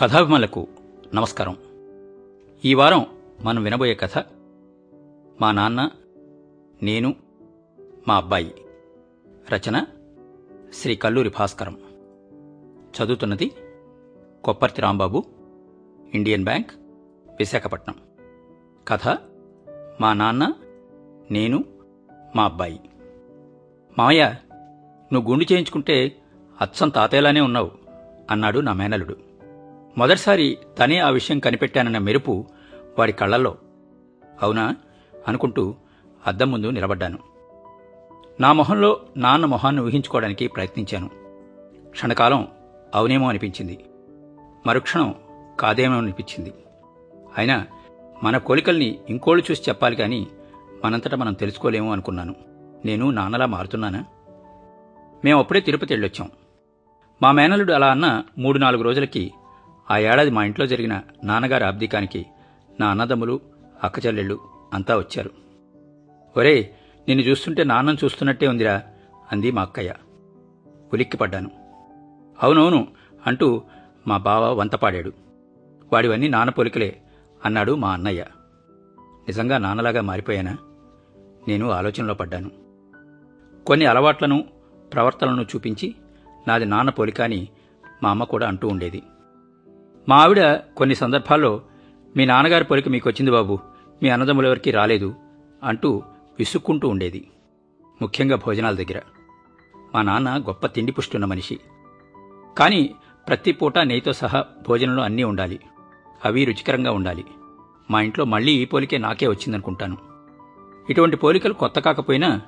కథాభిమలకు నమస్కారం. ఈ వారం మనం వినబోయే కథ మా నాన్న నేను మా అబ్బాయి. రచన శ్రీ కల్లూరి భాస్కరం. చదువుతున్నది కొప్పర్తి రాంబాబు ఇండియన్ బ్యాంక్ విశాఖపట్నం. కథ మా నాన్న నేను మా అబ్బాయి. మామయ్య నువ్వు గుండు చేయించుకుంటే అచ్చం తాతయ్యలానే ఉన్నావు అన్నాడు నా మేనలుడు మొదటిసారి తనే ఆ విషయం కనిపెట్టానన్న మెరుపు వాడి కళ్ళల్లో. అవునా? అనుకుంటూ అద్దం ముందు నిలబడ్డాను. నా మొహంలో నాన్న మొహాన్ని ఊహించుకోవడానికి ప్రయత్నించాను. క్షణకాలం అవునేమో అనిపించింది. మరుక్షణం కాదేమో అనిపించింది. అయినా మన కోలికల్ని ఇంకోళ్ళు చూసి చెప్పాలి కానీ మనంతటా మనం తెలుసుకోలేము అనుకున్నాను. నేను నాన్నలా మారుతున్నానా? మేము అప్పుడే తిరుపతి వెళ్ళొచ్చాం. మా మేనలుడు అలా అన్న మూడు నాలుగు రోజులకి ఆ ఏడాది మా ఇంట్లో జరిగిన నాన్నగారి అబ్దికానికి నా అన్నదమ్ములు అక్కచెల్లెళ్ళు అంతా వచ్చారు. ఒరే నిన్ను చూస్తుంటే నాన్నను చూస్తున్నట్టే ఉందిరా అంది మా అక్కయ్య. ఉలిక్కిపడ్డాను. అవునవును అంటూ మా బావ వంతపాడాడు. వాడివన్నీ నాన్న పొలికలే అన్నాడు మా అన్నయ్య. నిజంగా నాన్నలాగా మారిపోయానా? నేను ఆలోచనలో పడ్డాను. కొన్ని అలవాట్లను ప్రవర్తనలను చూపించి నాది నాన్న పోలిక అని మా అమ్మ కూడా అంటూ ఉండేది. మా ఆవిడ కొన్ని సందర్భాల్లో మీ నాన్నగారి పోలిక మీకు వచ్చింది బాబు. మీ అన్నదమ్ములెవరికి రాలేదు అంటూ విసుక్కుంటూ ఉండేది. ముఖ్యంగా భోజనాల దగ్గర. మా నాన్న గొప్ప తిండి పుష్టున్న మనిషి. కానీ ప్రతి పూట నెయ్యితో సహా భోజనంలో అన్నీ ఉండాలి. అవి రుచికరంగా ఉండాలి. మా ఇంట్లో మళ్ళీ ఈ పోలికే నాకే వచ్చిందనుకుంటాను. ఇటువంటి పోలికలు కొత్త కాకపోయినా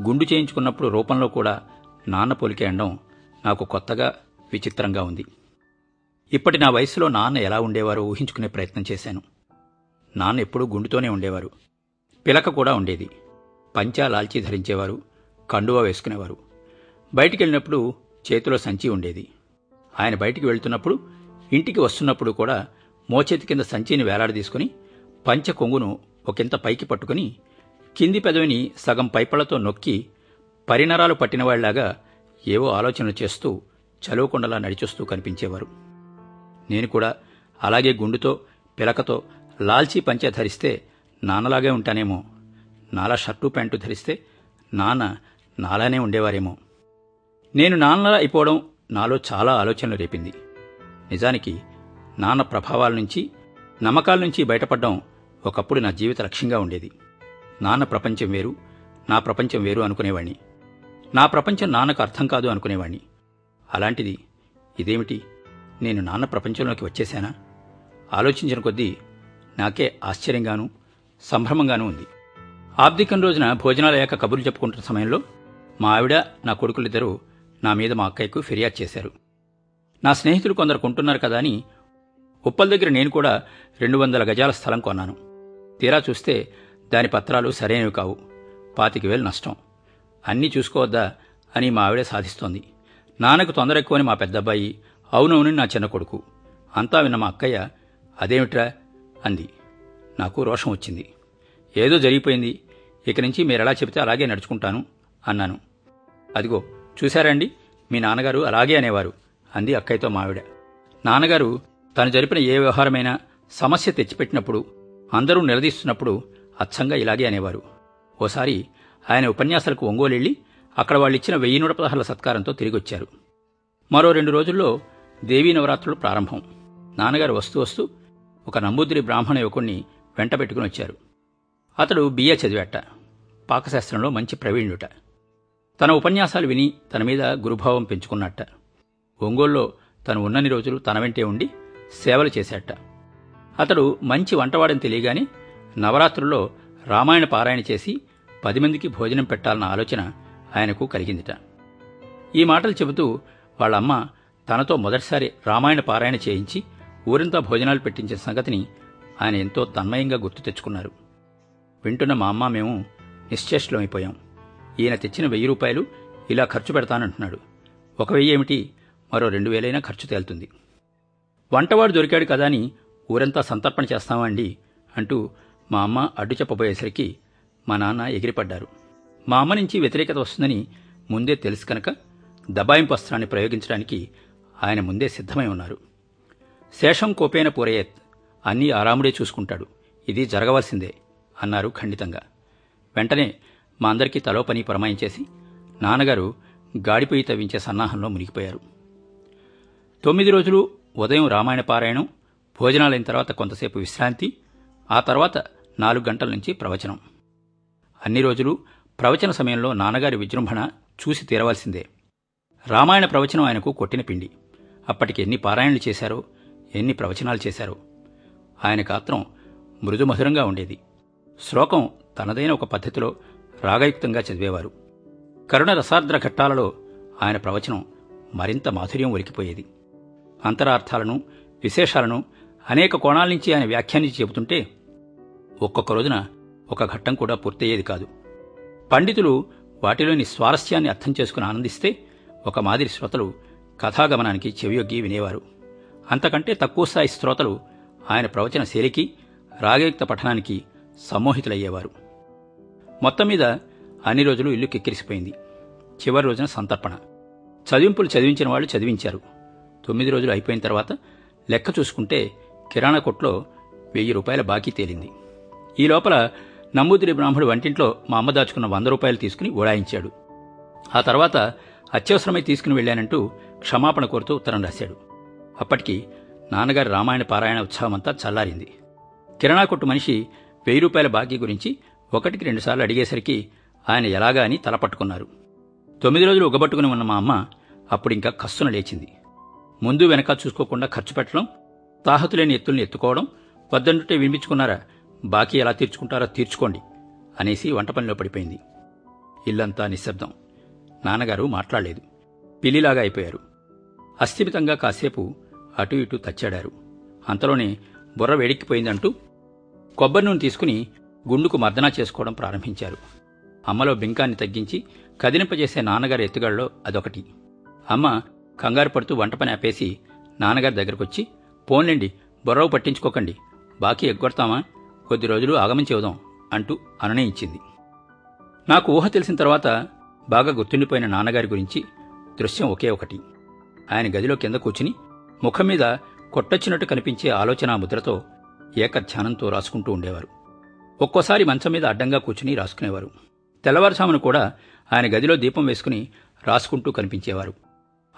గుండు చేయించుకున్నప్పుడు రూపంలో కూడా నాన్న పోలికే అనడం నాకు కొత్తగా విచిత్రంగా ఉంది. ఇప్పటి నా వయసులో నాన్న ఎలా ఉండేవారో ఊహించుకునే ప్రయత్నం చేశాను. నాన్న ఎప్పుడూ గుండుతోనే ఉండేవారు. పిలక కూడా ఉండేది. పంచా లాల్చీ ధరించేవారు. కండువా వేసుకునేవారు. బయటికి వెళ్ళినప్పుడు చేతిలో సంచి ఉండేది. ఆయన బయటికి వెళ్తున్నప్పుడు ఇంటికి వస్తున్నప్పుడు కూడా మోచేతి కింద సంచిని వేలాడదీసుకుని పంచ కొంగును ఒకంత పైకి పట్టుకుని కింది పెదవిని సగం పైపళ్ళతో నొక్కి పరినరాలు పట్టినవాళ్ళాగా ఏవో ఆలోచనలు చేస్తూ చలువకొండలా నడిచొస్తూ కనిపించేవారు. నేను కూడా అలాగే గుండుతో పిలకతో లాల్చీ పంచ ధరిస్తే నాన్నలాగే ఉంటానేమో. నాలా షర్టు ప్యాంటు ధరిస్తే నాన్న నాలానే ఉండేవారేమో. నేను నాన్నలా అయిపోవడం నాలో చాలా ఆలోచనలు రేపింది. నిజానికి నాన్న ప్రభావాల నుంచి నమ్మకాల నుంచి బయటపడడం ఒకప్పుడు నా జీవిత లక్ష్యంగా ఉండేది. నాన్న ప్రపంచం వేరు నా ప్రపంచం వేరు అనుకునేవాణ్ణి. నా ప్రపంచం నాన్నకు అర్థం కాదు అనుకునేవాణ్ణి. అలాంటిది ఇదేమిటి? నేను నాన్న ప్రపంచంలోకి వచ్చేశానా? ఆలోచించిన కొద్దీ నాకే ఆశ్చర్యంగాను సంభ్రమంగానూ ఉంది. ఆబ్దికం రోజున భోజనాలయ్యాక కబుర్లు చెప్పుకుంటున్న సమయంలో మా ఆవిడ నా కొడుకులిద్దరూ నా మీద మా అక్కయ్యకు ఫిర్యాదు చేశారు. నా స్నేహితులు కొందరు కొంటున్నారు కదా అని ఉప్పల్ దగ్గర నేను కూడా రెండు వందల గజాల స్థలం కొన్నాను. తీరా చూస్తే దాని పత్రాలు సరైనవి కావు. పాతిక వేలు నష్టం. అన్నీ చూసుకోవద్దా అని మా ఆవిడ సాధిస్తోంది. నాన్నకు తొందర ఎక్కువని మా పెద్దబ్బాయి అవునవును నా చిన్న కొడుకు. అంతా విన్న మా అక్కయ్య అదేమిట్రా? అంది. నాకు రోషం వచ్చింది. ఏదో జరిగిపోయింది. ఇక నుంచి మీరెలా చెబితే అలాగే నడుచుకుంటాను అన్నాను. అదిగో చూశారండి మీ నాన్నగారు అలాగే అనేవారు అంది అక్కయ్యతో మావిడ నాన్నగారు తను జరిపిన ఏ వ్యవహారమైనా సమస్య తెచ్చిపెట్టినప్పుడు అందరూ నిలదీస్తున్నప్పుడు అచ్చంగా ఇలాగే అనేవారు. ఓసారి ఆయన ఉపన్యాసాలకు ఒంగోలెళ్ళి అక్కడ వాళ్ళిచ్చిన వెయ్యి నూట పదహారుల సత్కారంతో తిరిగొచ్చారు. మరో రెండు రోజుల్లో దేవీ నవరాత్రులు ప్రారంభం. నాన్నగారు వస్తూ వస్తూ ఒక నంబూద్రి బ్రాహ్మణ యువకుణ్ణి వెంట పెట్టుకుని వచ్చారు. అతడు బిఏ చదివాట. పాకశాస్త్రంలో మంచి ప్రవీణుట. తన ఉపన్యాసాలు విని తన మీద గురుభావం పెంచుకున్నట్ట. ఒంగోల్లో తను ఉన్నన్ని రోజులు తన వెంటే ఉండి సేవలు చేశాట. అతడు మంచి వంటవాడని తెలియగానే నవరాత్రుల్లో రామాయణ పారాయణ చేసి పది మందికి భోజనం పెట్టాలన్న ఆలోచన ఆయనకు కలిగిందిట. ఈ మాటలు చెబుతూ వాళ్ళమ్మ తనతో మొదటిసారి రామాయణ పారాయణ చేయించి ఊరంతా భోజనాలు పెట్టించిన సంగతిని ఆయన ఎంతో తన్మయంగా గుర్తు తెచ్చుకున్నారు. వింటున్న మా అమ్మ మేము నిశ్చేష్లమైపోయాం ఈయన తెచ్చిన వెయ్యి రూపాయలు ఇలా ఖర్చు పెడతానంటున్నాడు. ఒక వెయ్యి ఏమిటి? మరో రెండు వేలైనా ఖర్చు తేలుతుంది. వంటవాడు దొరికాడు కదా అని ఊరంతా సంతర్పణ చేస్తామండి అంటూ మా అమ్మ అడ్డు చెప్పబోయేసరికి మా నాన్న ఎగిరిపడ్డారు. మా అమ్మ నుంచి వ్యతిరేకత వస్తుందని ముందే తెలుసు కనుక దబాయింపు అస్త్రాన్ని ప్రయోగించడానికి ఆయన ముందే సిద్ధమై ఉన్నారు. శేషం కోపేన పూరయేత్ అన్నీ ఆరాముడే చూసుకుంటాడు. ఇది జరగవలసిందే అన్నారు ఖండితంగా. వెంటనే మా అందరికీ తలో పని పురమాయించేసి నాన్నగారు గాడిపోయి తవ్వించే సన్నాహంలో మునిగిపోయారు. తొమ్మిది రోజులు ఉదయం రామాయణ పారాయణం భోజనాలైన తర్వాత కొంతసేపు విశ్రాంతి ఆ తర్వాత నాలుగు గంటల నుంచి ప్రవచనం. అన్ని రోజులు ప్రవచన సమయంలో నాన్నగారి విజృంభణ చూసి తీరవలసిందే. రామాయణ ప్రవచనం ఆయనకు కొట్టిన పిండి. అప్పటికి ఎన్ని పారాయణలు చేశారో ఎన్ని ప్రవచనాలు చేశారో. ఆయన గాత్రం మృదుమధురంగా ఉండేది. శ్లోకం తనదైన ఒక పద్ధతిలో రాగయుక్తంగా చదివేవారు. కరుణ రసార్ద్ర ఘట్టాలలో ఆయన ప్రవచనం మరింత మాధుర్యం ఒలికిపోయేది అంతరార్థాలను విశేషాలను అనేక కోణాల నుంచి ఆయన వ్యాఖ్యానించి చెబుతుంటే ఒక్కొక్క రోజున ఒక ఘట్టం కూడా పూర్తయ్యేది కాదు. పండితులు వాటిలోని స్వారస్యాన్ని అర్థం చేసుకుని ఆనందిస్తే ఒక మాదిరి శ్రోతలు కథాగమనానికి చెవియొగ్గి వినేవారు. అంతకంటే తక్కువ స్థాయి శ్రోతలు ఆయన ప్రవచన శైలికి రాగయుక్త పఠనానికి సమ్మోహితులయ్యేవారు. మొత్తం మీద అన్ని రోజులు ఇల్లు కిక్కిరిసిపోయింది. చివరి రోజున సంతర్పణ. చదివింపులు చదివించిన వాళ్ళు చదివించారు. తొమ్మిది రోజులు అయిపోయిన తర్వాత లెక్క చూసుకుంటే కిరాణా కొట్లో వెయ్యి రూపాయల బాకీ తేలింది. ఈ లోపల నమ్మూదిరి బ్రాహ్మడు వంటింట్లో మా అమ్మ దాచుకున్న వంద రూపాయలు తీసుకుని ఓడాయించాడు. ఆ తర్వాత అత్యవసరమై తీసుకుని వెళ్ళానంటూ క్షమాపణ కోరుతూ ఉత్తరం రాశాడు. అప్పటికి నాన్నగారి రామాయణ పారాయణ ఉత్సాహమంతా చల్లారింది. కిరాణా కొట్టు మనిషి వెయ్యి రూపాయల బాకీ గురించి ఒకటికి రెండుసార్లు అడిగేసరికి ఆయన ఎలాగా అని తలపట్టుకున్నారు తొమ్మిది రోజులు ఉగబట్టుకుని ఉన్న మా అమ్మ అప్పుడింకా కస్సున లేచింది. ముందు వెనక చూసుకోకుండా ఖర్చు పెట్టడం తాహతులేని ఎత్తుల్ని ఎత్తుకోవడం వద్దంటుంటే వినిపించుకున్నారా బాకీ ఎలా తీర్చుకుంటారో తీర్చుకోండి అనేసి వంట పనిలో పడిపోయింది. ఇల్లంతా నిశ్శబ్దం. నాన్నగారు మాట్లాడలేదు. పిల్లిలాగా అయిపోయారు. అస్థిమితంగా కాసేపు అటు ఇటు తచ్చాడారు. అంతలోనే బుర్ర వేడెక్కిపోయిందంటూ కొబ్బరి నూనె తీసుకుని గుండుకు మర్దనా చేసుకోవడం ప్రారంభించారు. అమ్మలో బింకాన్ని తగ్గించి కదిలింపజేసే నాన్నగారి ఎత్తుగాళ్ళలో అదొకటి. అమ్మ కంగారు పడుతూ వంట పని ఆపేసి నాన్నగారి దగ్గరకొచ్చి పోన్లేండి బుర్రవు పట్టించుకోకండి. బాకీ ఎగ్గొడతామా? కొద్ది రోజులు ఆగమం చెబుదాం అంటూ అనునయించింది. నాకు ఊహ తెలిసిన తర్వాత బాగా గుర్తుండిపోయిన నాన్నగారి గురించి దృశ్యం ఒకే ఒకటి. ఆయన గదిలో కింద కూర్చుని ముఖం మీద కొట్టొచ్చినట్టు కనిపించే ఆలోచనా ముద్రతో ఏకధ్యానంతో రాసుకుంటూ ఉండేవారు. ఒక్కోసారి మంచం మీద అడ్డంగా కూర్చుని రాసుకునేవారు. తెల్లవారుసామును కూడా ఆయన గదిలో దీపం వేసుకుని రాసుకుంటూ కనిపించేవారు.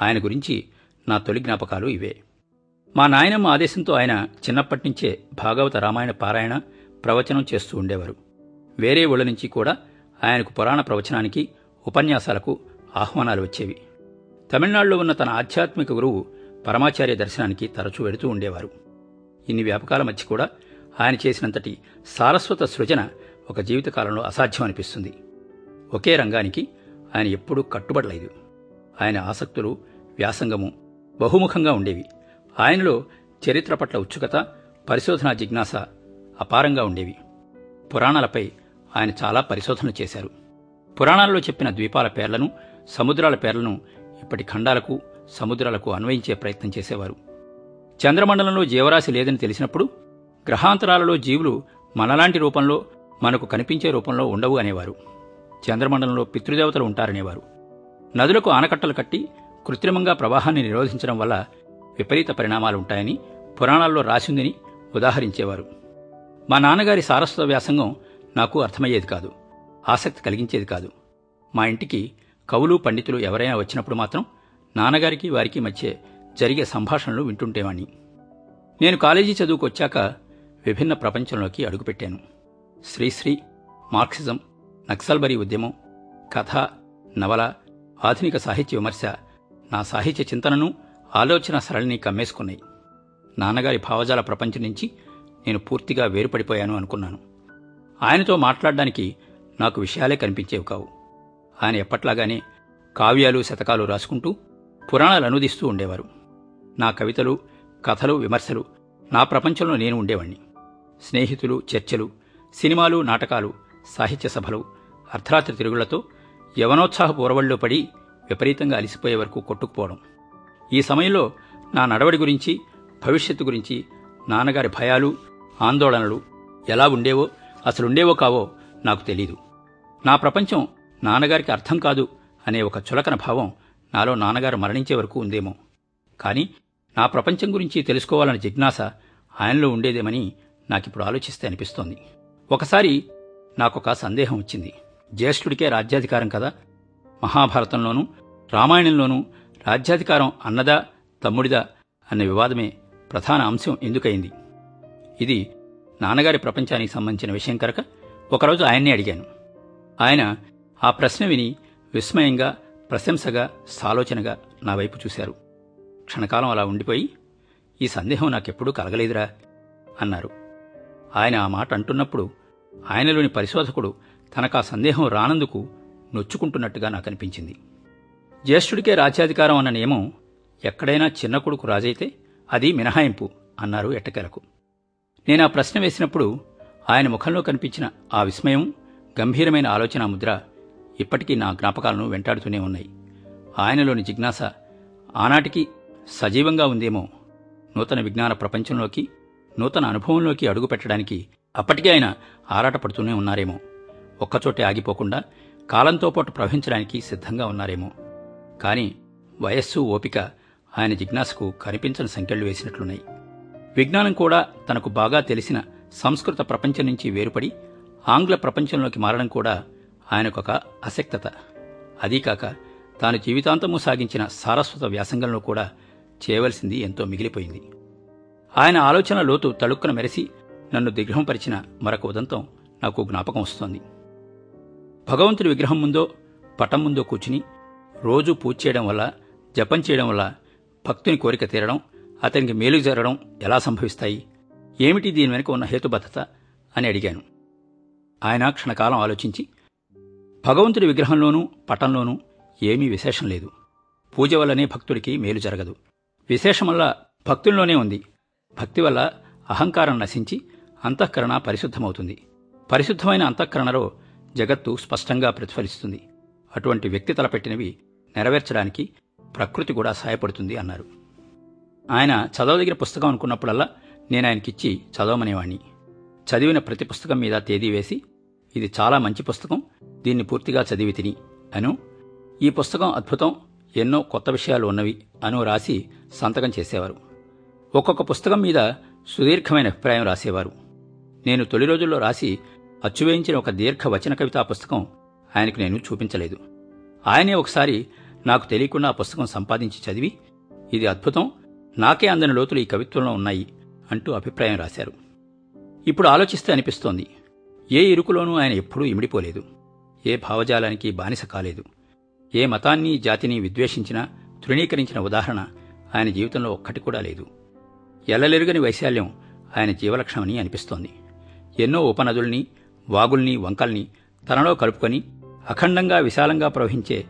ఆయన గురించి నా తొలి జ్ఞాపకాలు ఇవే. మా నాయనమ్మ ఆదేశంతో ఆయన చిన్నప్పటి నుంచే భాగవత రామాయణ పారాయణ ప్రవచనం చేస్తూ ఉండేవారు. వేరే ఊళ్ళ నుంచి కూడా ఆయనకు పురాణ ప్రవచనానికి ఉపన్యాసాలకు ఆహ్వానాలు వచ్చేవి. తమిళనాడులో ఉన్న తన ఆధ్యాత్మిక గురువు పరమాచార్య దర్శనానికి తరచూ వెడుతూ ఉండేవారు. ఇన్ని వ్యాపకాల మధ్య కూడా ఆయన చేసినంతటి సారస్వత సృజన ఒక జీవితకాలంలో అసాధ్యం అనిపిస్తుంది ఒకే రంగానికి ఆయన ఎప్పుడూ కట్టుబడలేదు. ఆయన ఆసక్తులు వ్యాసంగము బహుముఖంగా ఉండేవి. ఆయనలో చరిత్ర పట్ల ఉత్సుకత పరిశోధనా జిజ్ఞాస అపారంగా ఉండేవి. పురాణాలపై ఆయన చాలా పరిశోధనలు చేశారు. పురాణాల్లో చెప్పిన ద్వీపాల పేర్లను సముద్రాల పేర్లను ఇప్పటి ఖండాలకు సముద్రాలకు అన్వయించే ప్రయత్నం చేసేవారు. చంద్రమండలంలో జీవరాశి లేదని తెలిసినప్పుడు గ్రహాంతరాలలో జీవులు మనలాంటి రూపంలో మనకు కనిపించే రూపంలో ఉండవు అనేవారు. చంద్రమండలంలో పితృదేవతలు ఉంటారనేవారు. నదులకు ఆనకట్టలు కట్టి కృత్రిమంగా ప్రవాహాన్ని నిరోధించడం వల్ల విపరీత పరిణామాలుంటాయని పురాణాల్లో రాసిందని ఉదాహరించేవారు. మా నాన్నగారి సారస్వత వ్యాసంగం నాకు అర్థమయ్యేది కాదు. ఆసక్తి కలిగించేది కాదు. మా ఇంటికి కవులు పండితులు ఎవరైనా వచ్చినప్పుడు మాత్రం నాన్నగారికి వారికి మధ్య జరిగే సంభాషణలు వింటుంటేవాణ్ణి. నేను కాలేజీ చదువుకు వచ్చాక విభిన్న ప్రపంచంలోకి అడుగుపెట్టాను. శ్రీశ్రీ మార్క్సిజం నక్సల్బరీ ఉద్యమం కథ నవల ఆధునిక సాహిత్య విమర్శ నా సాహిత్య చింతనను ఆలోచన సరళిని కమ్మేసుకున్నాయి. నాన్నగారి భావజాల ప్రపంచం నుంచి నేను పూర్తిగా వేరుపడిపోయాను అనుకున్నాను. ఆయనతో మాట్లాడడానికి నాకు విషయాలే కనిపించేవి కావు. ఆయన ఎప్పట్లాగానే కావ్యాలు శతకాలు రాసుకుంటూ పురాణాలు అనుదిస్తూ ఉండేవారు. నా కవితలు కథలు విమర్శలు నా ప్రపంచంలో నేను ఉండేవాణ్ణి. స్నేహితులు చర్చలు సినిమాలు నాటకాలు సాహిత్య సభలు అర్ధరాత్రి తిరుగులతో యవనోత్సాహ పూరవళ్ళలో పడి విపరీతంగా అలిసిపోయే వరకు కొట్టుకుపోవడం. ఈ సమయంలో నా నడవడి గురించి భవిష్యత్తు గురించి నాన్నగారి భయాలు ఆందోళనలు ఎలా ఉండేవో అసలుండేవో కావో నాకు తెలీదు. నా ప్రపంచం నాన్నగారికి అర్థం కాదు అనే ఒక చులకన భావం నాలో నాన్నగారు మరణించే వరకు ఉందేమో. కాని నా ప్రపంచం గురించి తెలుసుకోవాలన్న జిజ్ఞాస ఆయనలో ఉండేదేమని నాకిప్పుడు ఆలోచిస్తే అనిపిస్తోంది. ఒకసారి నాకొక సందేహం వచ్చింది. జ్యేష్ఠుడికే రాజ్యాధికారం కదా. మహాభారతంలోనూ రామాయణంలోనూ రాజ్యాధికారం అన్నదా తమ్ముడిదా అన్న వివాదమే ప్రధాన అంశం ఎందుకయింది? ఇది నాన్నగారి ప్రపంచానికి సంబంధించిన విషయం కనుక ఒకరోజు ఆయన్నే అడిగాను. ఆయన ఆ ప్రశ్న విని విస్మయంగా ప్రశంసగా సాలోచనగా నా వైపు చూశారు. క్షణకాలం అలా ఉండిపోయి ఈ సందేహం నాకెప్పుడూ కలగలేదురా అన్నారు. ఆయన ఆ మాట అంటున్నప్పుడు ఆయనలోని పరిశోధకుడు తనకు ఆ సందేహం రానందుకు నొచ్చుకుంటున్నట్టుగా నాకనిపించింది. జ్యేష్ఠుడికే రాజ్యాధికారం అన్న నియమం ఎక్కడైనా చిన్న కొడుకు రాజైతే అది మినహాయింపు అన్నారు ఎట్టకెలకు. నేను ఆ ప్రశ్న వేసినప్పుడు ఆయన ముఖంలో కనిపించిన ఆ విస్మయం గంభీరమైన ఆలోచన ముద్ర ఇప్పటికీ నా జ్ఞాపకాలను వెంటాడుతూనే ఉన్నాయి. ఆయనలోని జిజ్ఞాస ఆనాటికి సజీవంగా ఉందేమో నూతన విజ్ఞాన ప్రపంచంలోకి నూతన అనుభవంలోకి అడుగుపెట్టడానికి అప్పటికే ఆయన ఆరాటపడుతూనే ఉన్నారేమో. ఒక్కచోటే ఆగిపోకుండా కాలంతో పాటు ప్రవహించడానికి సిద్ధంగా ఉన్నారేమో. కాని వయస్సు ఓపిక ఆయన జిజ్ఞాసకు కనిపించని సంఖ్యలు వేసినట్లున్నాయి. విజ్ఞానం కూడా తనకు బాగా తెలిసిన సంస్కృత ప్రపంచం నుంచి వేరుపడి ఆంగ్ల ప్రపంచంలోకి మారడం కూడా ఆయనకొక అసక్తత. అదీకాక తాను జీవితాంతము సాగించిన సారస్వత వ్యాసంగంలో కూడా చేయవలసింది ఎంతో మిగిలిపోయింది. ఆయన ఆలోచన లోతు తళుక్కున మెరిసి నన్ను దిగ్రహంపరిచిన మరొక ఉదంతం నాకు జ్ఞాపకం వస్తోంది. భగవంతుడి విగ్రహం ముందో పటం ముందో కూర్చుని రోజూ పూజ చేయడం వల్ల జపం చేయడం వల్ల భక్తుని కోరిక తీరడం అతనికి మేలు జరగడం ఎలా సంభవిస్తాయి? ఏమిటి దీని వెనుక ఉన్న హేతుబద్ధత? అని అడిగాను. ఆయన క్షణకాలం ఆలోచించి భగవంతుడి విగ్రహంలోనూ పటంలోనూ ఏమీ విశేషం లేదు. పూజ వల్లనే భక్తుడికి మేలు జరగదు. విశేషం వల్ల భక్తుల్లోనే ఉంది. భక్తి వల్ల అహంకారం నశించి అంతఃకరణ పరిశుద్ధమవుతుంది. పరిశుద్ధమైన అంతఃకరణలో జగత్తు స్పష్టంగా ప్రతిఫలిస్తుంది. అటువంటి వ్యక్తి తలపెట్టినవి నెరవేర్చడానికి ప్రకృతి కూడా సహాయపడుతుంది అన్నారు. ఆయన చదవదగిన పుస్తకం అనుకున్నప్పుడల్లా నేను ఆయనకిచ్చి చదవమనేవాణ్ణి. చదివిన ప్రతి పుస్తకం మీద తేదీ వేసి ఇది చాలా మంచి పుస్తకం. దీన్ని పూర్తిగా చదివి తిని అను ఈ పుస్తకం అద్భుతం ఎన్నో కొత్త విషయాలు ఉన్నవి అను రాసి సంతకం చేసేవారు. ఒక్కొక్క పుస్తకం మీద సుదీర్ఘమైన అభిప్రాయం రాసేవారు. నేను తొలి రోజుల్లో రాసి అచ్చువేయించిన ఒక దీర్ఘ వచన కవితా పుస్తకం ఆయనకు నేను చూపించలేదు. ఆయనే ఒకసారి నాకు తెలియకుండా ఆ పుస్తకం సంపాదించి చదివి ఇది అద్భుతం నాకే అందని లోతులు ఈ కవిత్వంలో ఉన్నాయి అంటూ అభిప్రాయం రాశారు. ఇప్పుడు ఆలోచిస్తే అనిపిస్తోంది. ఏ ఇరుకులోనూ ఆయన ఎప్పుడూ ఇమిడిపోలేదు. ఏ భావజాలానికి బానిస కాలేదు. ఏ మతాన్ని జాతిని విద్వేషించినా తృణీకరించిన ఉదాహరణ ఆయన జీవితంలో ఒక్కటి కూడా లేదు. ఎల్లలెరుగని వైశాల్యం ఆయన జీవలక్షణమని అనిపిస్తోంది. ఎన్నో ఉపనదుల్ని వాగుల్ని వంకల్ని తనలో కలుపుకొని అఖండంగా విశాలంగా ప్రవహించే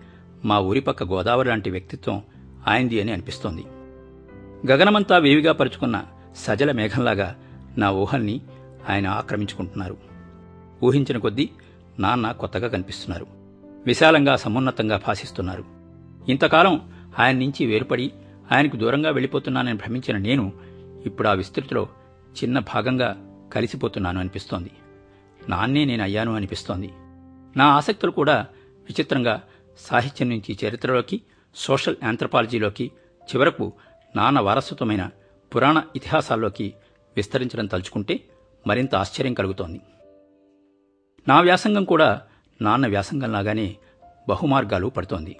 మా ఊరి పక్క గోదావరి లాంటి వ్యక్తిత్వం ఆయనది అని అనిపిస్తోంది. గగనమంతా వేవిగా పరుచుకున్న సజల మేఘంలాగా నా ఊహల్ని ఆయన ఆక్రమించుకుంటున్నారు. ఊహించిన కొద్దీ నాన్న కొత్తగా కనిపిస్తున్నారు. విశాలంగా సమున్నతంగా భాషిస్తున్నారు. ఇంతకాలం ఆయన నుంచి వేరుపడి ఆయనకు దూరంగా వెళ్ళిపోతున్నానని భ్రమించిన నేను ఇప్పుడు ఆ విస్తృతిలో చిన్న భాగంగా కలిసిపోతున్నాను అనిపిస్తోంది. నాన్నే నేను అయ్యాను అనిపిస్తోంది. నా ఆసక్తులు కూడా విచిత్రంగా సాహిత్యం నుంచి చరిత్రలోకి సోషల్ యాంథ్రపాలజీలోకి చివరకు నాన్న వారసత్వమైన పురాణ ఇతిహాసాల్లోకి విస్తరించడం తలుచుకుంటే మరింత ఆశ్చర్యం కలుగుతోంది. నా వ్యాసంగం కూడా నాన్న వ్యాసంగంలాగానే బహుమార్గాలు పడుతోంది.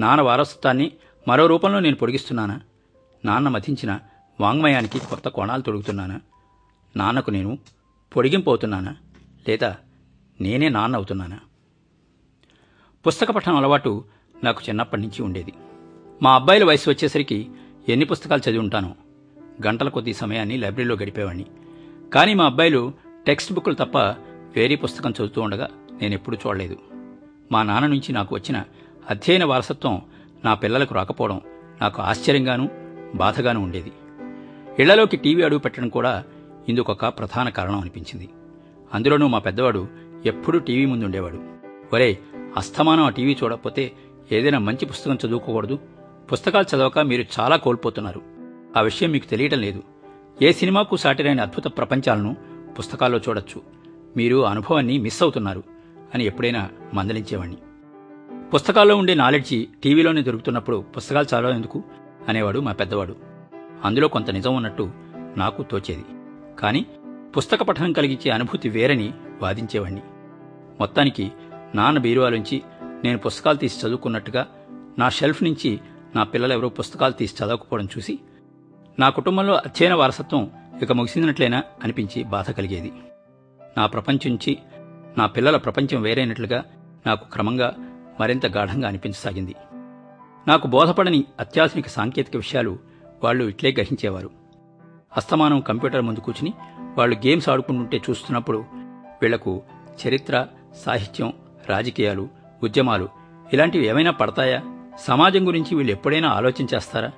నాన్న వారసత్వాన్ని మరో రూపంలో నేను పొడిగిస్తున్నానా? నాన్న మధించిన వాంగ్మయానికి కొత్త కోణాలు తొడుగుతున్నానా? నాన్నకు నేను పొడిగింపు అవుతున్నానా? లేదా నేనే నాన్న అవుతున్నానా? పుస్తక పఠనం అలవాటు నాకు చిన్నప్పటి నుంచి ఉండేది. మా అబ్బాయిల వయసు వచ్చేసరికి ఎన్ని పుస్తకాలు చదివి ఉంటానో గంటల కొద్ది సమయాన్ని లైబ్రరీలో గడిపేవాణ్ణి. కానీ మా అబ్బాయిలు టెక్స్ట్ బుక్లు తప్ప వేరే పుస్తకం చదువుతూ ఉండగా నేనెప్పుడూ చూడలేదు. మా నాన్న నుంచి నాకు వచ్చిన అధ్యయన వారసత్వం నా పిల్లలకు రాకపోవడం నాకు ఆశ్చర్యంగానూ బాధగానూ ఉండేది. ఇళ్ళలోకి టీవీ అడుగు పెట్టడం కూడా ఇందుకొక ప్రధాన కారణం అనిపించింది. అందులోనూ మా పెద్దవాడు ఎప్పుడూ టీవీ ముందు ఉండేవాడు. ఒరే అస్తమానం ఆ టీవీ చూడకపోతే ఏదైనా మంచి పుస్తకం చదువుకోకూడదు. పుస్తకాలు చదవక మీరు చాలా కోల్పోతున్నారు. ఆ విషయం మీకు తెలియటం లేదు. ఏ సినిమాకు సాటిరైన అద్భుత ప్రపంచాలను పుస్తకాల్లో చూడొచ్చు. మీరు ఆ అనుభవాన్ని మిస్ అవుతున్నారు అని ఎప్పుడైనా మందలించేవాణ్ణి. పుస్తకాల్లో ఉండే నాలెడ్జి టీవీలోనే దొరుకుతున్నప్పుడు పుస్తకాలు చదవడం ఎందుకు అనేవాడు మా పెద్దవాడు. అందులో కొంత నిజం ఉన్నట్టు నాకు తోచేది. కానీ పుస్తక పఠనం కలిగించే అనుభూతి వేరని వాదించేవాణ్ణి. మొత్తానికి నాన్న బీరువాలోంచి నేను పుస్తకాలు తీసి చదువుకున్నట్టుగా నా షెల్ఫ్ నుంచి నా పిల్లలెవరూ పుస్తకాలు తీసి చదవకపోవడం చూసి నా కుటుంబంలో అధ్యయన వారసత్వం ఇక ముగిసినట్లేనా అనిపించి బాధ కలిగేది. నా ప్రపంచించి నా పిల్లల ప్రపంచం వేరైనట్లుగా నాకు క్రమంగా మరింత గాఢంగా అనిపించసాగింది. నాకు బోధపడని అత్యాధునిక సాంకేతిక విషయాలు వాళ్ళు ఇట్లే గ్రహించేవారు. అస్తమానం కంప్యూటర్ ముందు కూర్చుని వాళ్ళు గేమ్స్ ఆడుకుంటుంటే చూస్తున్నప్పుడు వీళ్ళకు చరిత్ర సాహిత్యం రాజకీయాలు ఉద్యమాలు ఇలాంటివి ఏమైనా పడతాయా? సమాజం గురించి వీళ్ళు ఎప్పుడైనా ఆలోచించేస్తారా?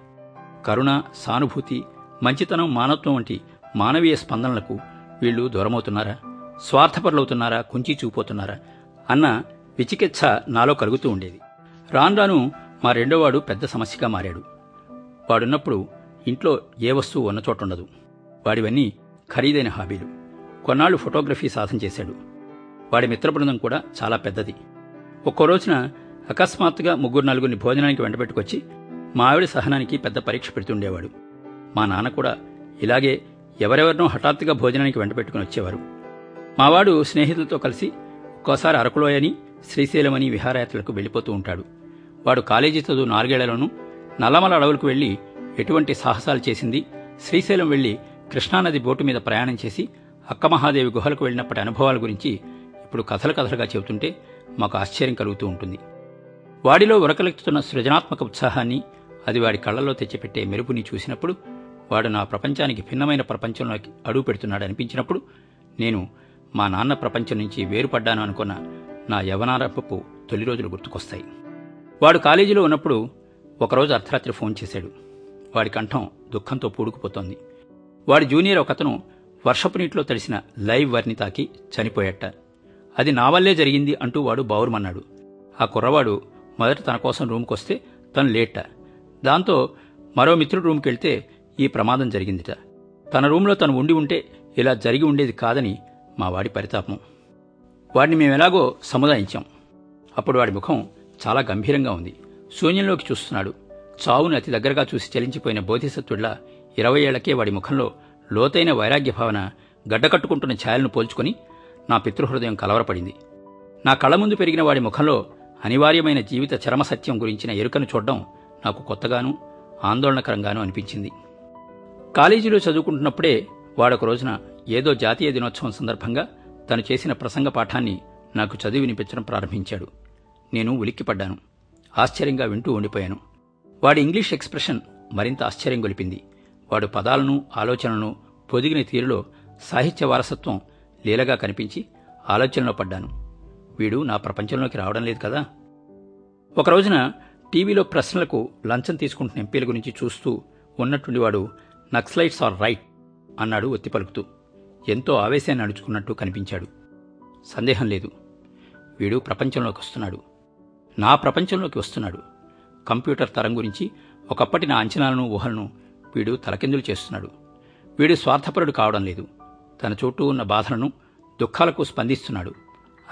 కరుణ సానుభూతి మంచితనం మానవత్వం వంటి మానవీయ స్పందనలకు వీళ్ళు దూరమవుతున్నారా? స్వార్థపరులవుతున్నారా కుంచి చూపోతున్నారా? అన్న విచికిత్స నాలో కలుగుతూ ఉండేది. రాను మా రెండోవాడు పెద్ద సమస్యగా మారాడు. వాడున్నప్పుడు ఇంట్లో ఏ వస్తువు ఉన్న చోటుండదు. వాడివన్నీ ఖరీదైన హాబీలు. కొన్నాళ్ళు ఫోటోగ్రఫీ సాధన చేశాడు. వాడి మిత్రబృందం కూడా చాలా పెద్దది. ఒక్కో రోజున అకస్మాత్తుగా ముగ్గురు నలుగురిని భోజనానికి వెంటబెట్టుకొచ్చి మా ఆవిడ సహనానికి పెద్ద పరీక్ష పెడుతుండేవాడు. మా నాన్న కూడా ఇలాగే ఎవరెవరినో హఠాత్తుగా భోజనానికి వెంటబెట్టుకుని వచ్చేవారు. మావాడు స్నేహితులతో కలిసి ఒక్కోసారి అరకులోయని శ్రీశైలమని విహారయాత్రలకు వెళ్ళిపోతూ ఉంటాడు. వాడు కాలేజీ చదువు నాలుగేళ్ళలోనూ నల్లమల అడవులకు వెళ్ళి ఎటువంటి సాహసాలు చేసింది శ్రీశైలం వెళ్ళి కృష్ణానది బోటు మీద ప్రయాణం చేసి అక్కమహాదేవి గుహలకు వెళ్ళినప్పటి అనుభవాల గురించి ఇప్పుడు కథలు కథలుగా చెబుతుంటే మాకు ఆశ్చర్యం కలుగుతూ ఉంటుంది. వాడిలో ఉరకలెక్కుతున్న సృజనాత్మక ఉత్సాహాన్ని అది వాడి కళ్ళలో తెచ్చిపెట్టే మెరుపుని చూసినప్పుడు వాడు నా ప్రపంచానికి భిన్నమైన ప్రపంచంలోకి అడుగు పెడుతున్నాడు అనిపించినప్పుడు నేను మా నాన్న ప్రపంచం నుంచి వేరుపడ్డాను అనుకున్న నా యవనారపు తొలి రోజులు గుర్తుకొస్తాయి. వాడు కాలేజీలో ఉన్నప్పుడు ఒకరోజు అర్ధరాత్రి ఫోన్ చేశాడు. వాడి కంఠం దుఃఖంతో పూడుకుపోతోంది. వాడి జూనియర్ ఒకతను వర్షపు నీటిలో తడిసిన లైవ్ వర్ని తాకి చనిపోయట. అది నా వల్లే జరిగింది అంటూ వాడు బావురమన్నాడు. ఆ కుర్రవాడు మొదట తన కోసం రూమ్కొస్తే తను లేట. దాంతో మరో మిత్రుడు రూమ్కి వెళ్తే ఈ ప్రమాదం జరిగిందిట. తన రూంలో తను ఉండి ఉంటే ఇలా జరిగి ఉండేది కాదని మా వాడి పరితాపం. వాడిని మేమెలాగో సముదాయించాం. అప్పుడు వాడి ముఖం చాలా గంభీరంగా ఉంది. శూన్యంలోకి చూస్తున్నాడు. చావును అతి దగ్గరగా చూసి చలించిపోయిన బోధిసత్వుడిలా ఇరవై ఏళ్ళకే వాడి ముఖంలో లోతైన వైరాగ్య భావన గడ్డకట్టుకుంటున్న ఛాయలను పోల్చుకొని నా పితృహృదయం కలవరపడింది. నా కళ్ళ ముందు పెరిగిన వాడి ముఖంలో అనివార్యమైన జీవిత చరమసత్యం గురించిన ఎరుకను చూడడం నాకు కొత్తగానూ ఆందోళనకరంగానూ అనిపించింది. కాలేజీలో చదువుకుంటున్నప్పుడే వాడొక రోజున ఏదో జాతీయ దినోత్సవం సందర్భంగా తను చేసిన ప్రసంగ పాఠాన్ని నాకు చదివి వినిపించడం ప్రారంభించాడు. నేను ఉలిక్కిపడ్డాను. ఆశ్చర్యంగా వింటూ ఉండిపోయాను. వాడి ఇంగ్లీష్ ఎక్స్ప్రెషన్ మరింత ఆశ్చర్యం గొలిపింది. వాడు పదాలను ఆలోచనలను పొదిగిన తీరులో సాహిత్య వారసత్వం లీలగా కనిపించి ఆలోచనలో పడ్డాను. వీడు నా ప్రపంచంలోకి రావడం లేదు కదా? ఒక రోజున టీవీలో ప్రశ్నలకు లంచం తీసుకుంటున్న ఎంపీల గురించి చూస్తూ ఉన్నట్టుండి వాడు నక్సలైట్స్ ఆర్ రైట్ అన్నాడు ఒత్తి పలుకుతూ ఎంతో ఆవేశాన్ని అణుచుకున్నట్టు కనిపించాడు. సందేహం లేదు. వీడు ప్రపంచంలోకి వస్తున్నాడు. నా ప్రపంచంలోకి వస్తున్నాడు. కంప్యూటర్ తరం గురించి ఒకప్పటి నా అంచనాలను ఊహలను వీడు తలకిందులు చేస్తున్నాడు. వీడు స్వార్థపరుడు కావడం లేదు. తన చుట్టూ ఉన్న బాధలను దుఃఖాలకు స్పందిస్తున్నాడు.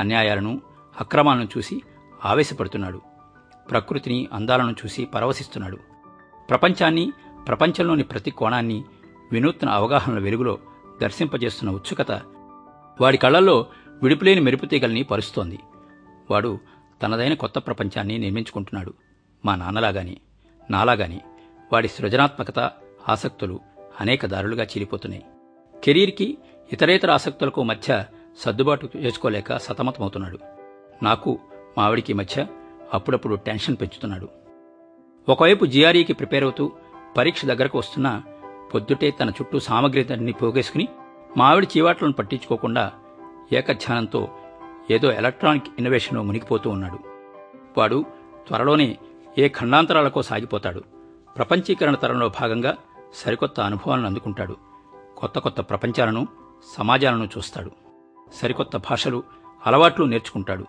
అన్యాయాలను అక్రమాలను చూసి ఆవేశపడుతున్నాడు. ప్రకృతిని అందాలను చూసి పరవశిస్తున్నాడు. ప్రపంచాన్ని ప్రపంచంలోని ప్రతి కోణాన్ని వినూత్న అవగాహనల వెలుగులో దర్శింపజేస్తున్న ఉత్సుకత వాడి కళ్ళల్లో విడుపులేని మెరుపుతీగల్ని పరుస్తోంది. వాడు తనదైన కొత్త ప్రపంచాన్ని నిర్మించుకుంటున్నాడు. మా నాన్నలాగాని నాలాగాని వాడి సృజనాత్మకత ఆసక్తులు అనేక దారులుగా చీలిపోతున్నాయి. కెరీర్కి ఇతరేతర ఆసక్తులకు మధ్య సర్దుబాటు చేసుకోలేక సతమతమవుతున్నాడు. నాకు మావిడికి మధ్య అప్పుడప్పుడు టెన్షన్ పెంచుతున్నాడు. ఒకవైపు జిఆర్ఈకి ప్రిపేర్ అవుతూ పరీక్ష దగ్గరకు వస్తున్నా పొద్దుటే తన చుట్టూ సామగ్రిని పోగేసుకుని మావిడి చీవాట్లను పట్టించుకోకుండా ఏకధ్యానంతో ఏదో ఎలక్ట్రానిక్ ఇన్నోవేషన్లో మునిగిపోతూ ఉన్నాడు. వాడు త్వరలోనే ఏ ఖండాంతరాలకో సాగిపోతాడు. ప్రపంచీకరణ తరంలో భాగంగా సరికొత్త అనుభవాలను అందుకుంటాడు. కొత్త కొత్త ప్రపంచాలను సమాజాలను చూస్తాడు. సరికొత్త భాషలు అలవాట్లు నేర్చుకుంటాడు.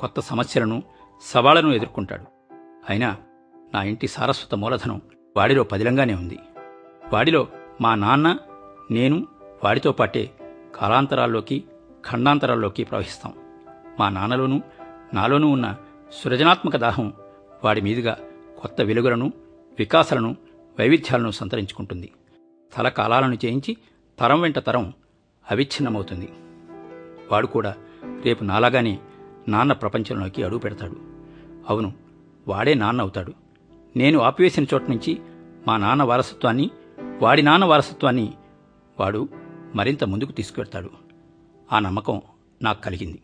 కొత్త సమస్యలను సవాళ్ళను ఎదుర్కొంటాడు. అయినా నా ఇంటి సారస్వత మూలధనం వాడిలో పదిలంగానే ఉంది. వాడిలో మా నాన్న నేను వాడితో పాటే కాలాంతరాల్లోకి ఖండాంతరాల్లోకి ప్రవహిస్తాం. మా నాన్నలోనూ నాలోనూ ఉన్న సృజనాత్మక దాహం వాడి మీదుగా కొత్త వెలుగులను వికాసాలను వైవిధ్యాలను సంతరించుకుంటుంది. తల కాలాలను చేయించి తరం వెంట తరం అవిచ్ఛిన్నమవుతుంది. వాడు కూడా రేపు నాలాగానే నాన్న ప్రపంచంలోకి అడుగు పెడతాడు. అవును వాడే నాన్న అవుతాడు. నేను ఆపివేసిన చోట నుంచి మా నాన్న వారసత్వాన్ని వాడి నాన్న వారసత్వాన్ని వాడు మరింత ముందుకు తీసుకువెళ్తాడు ఆ నమ్మకం నాకు కలిగింది.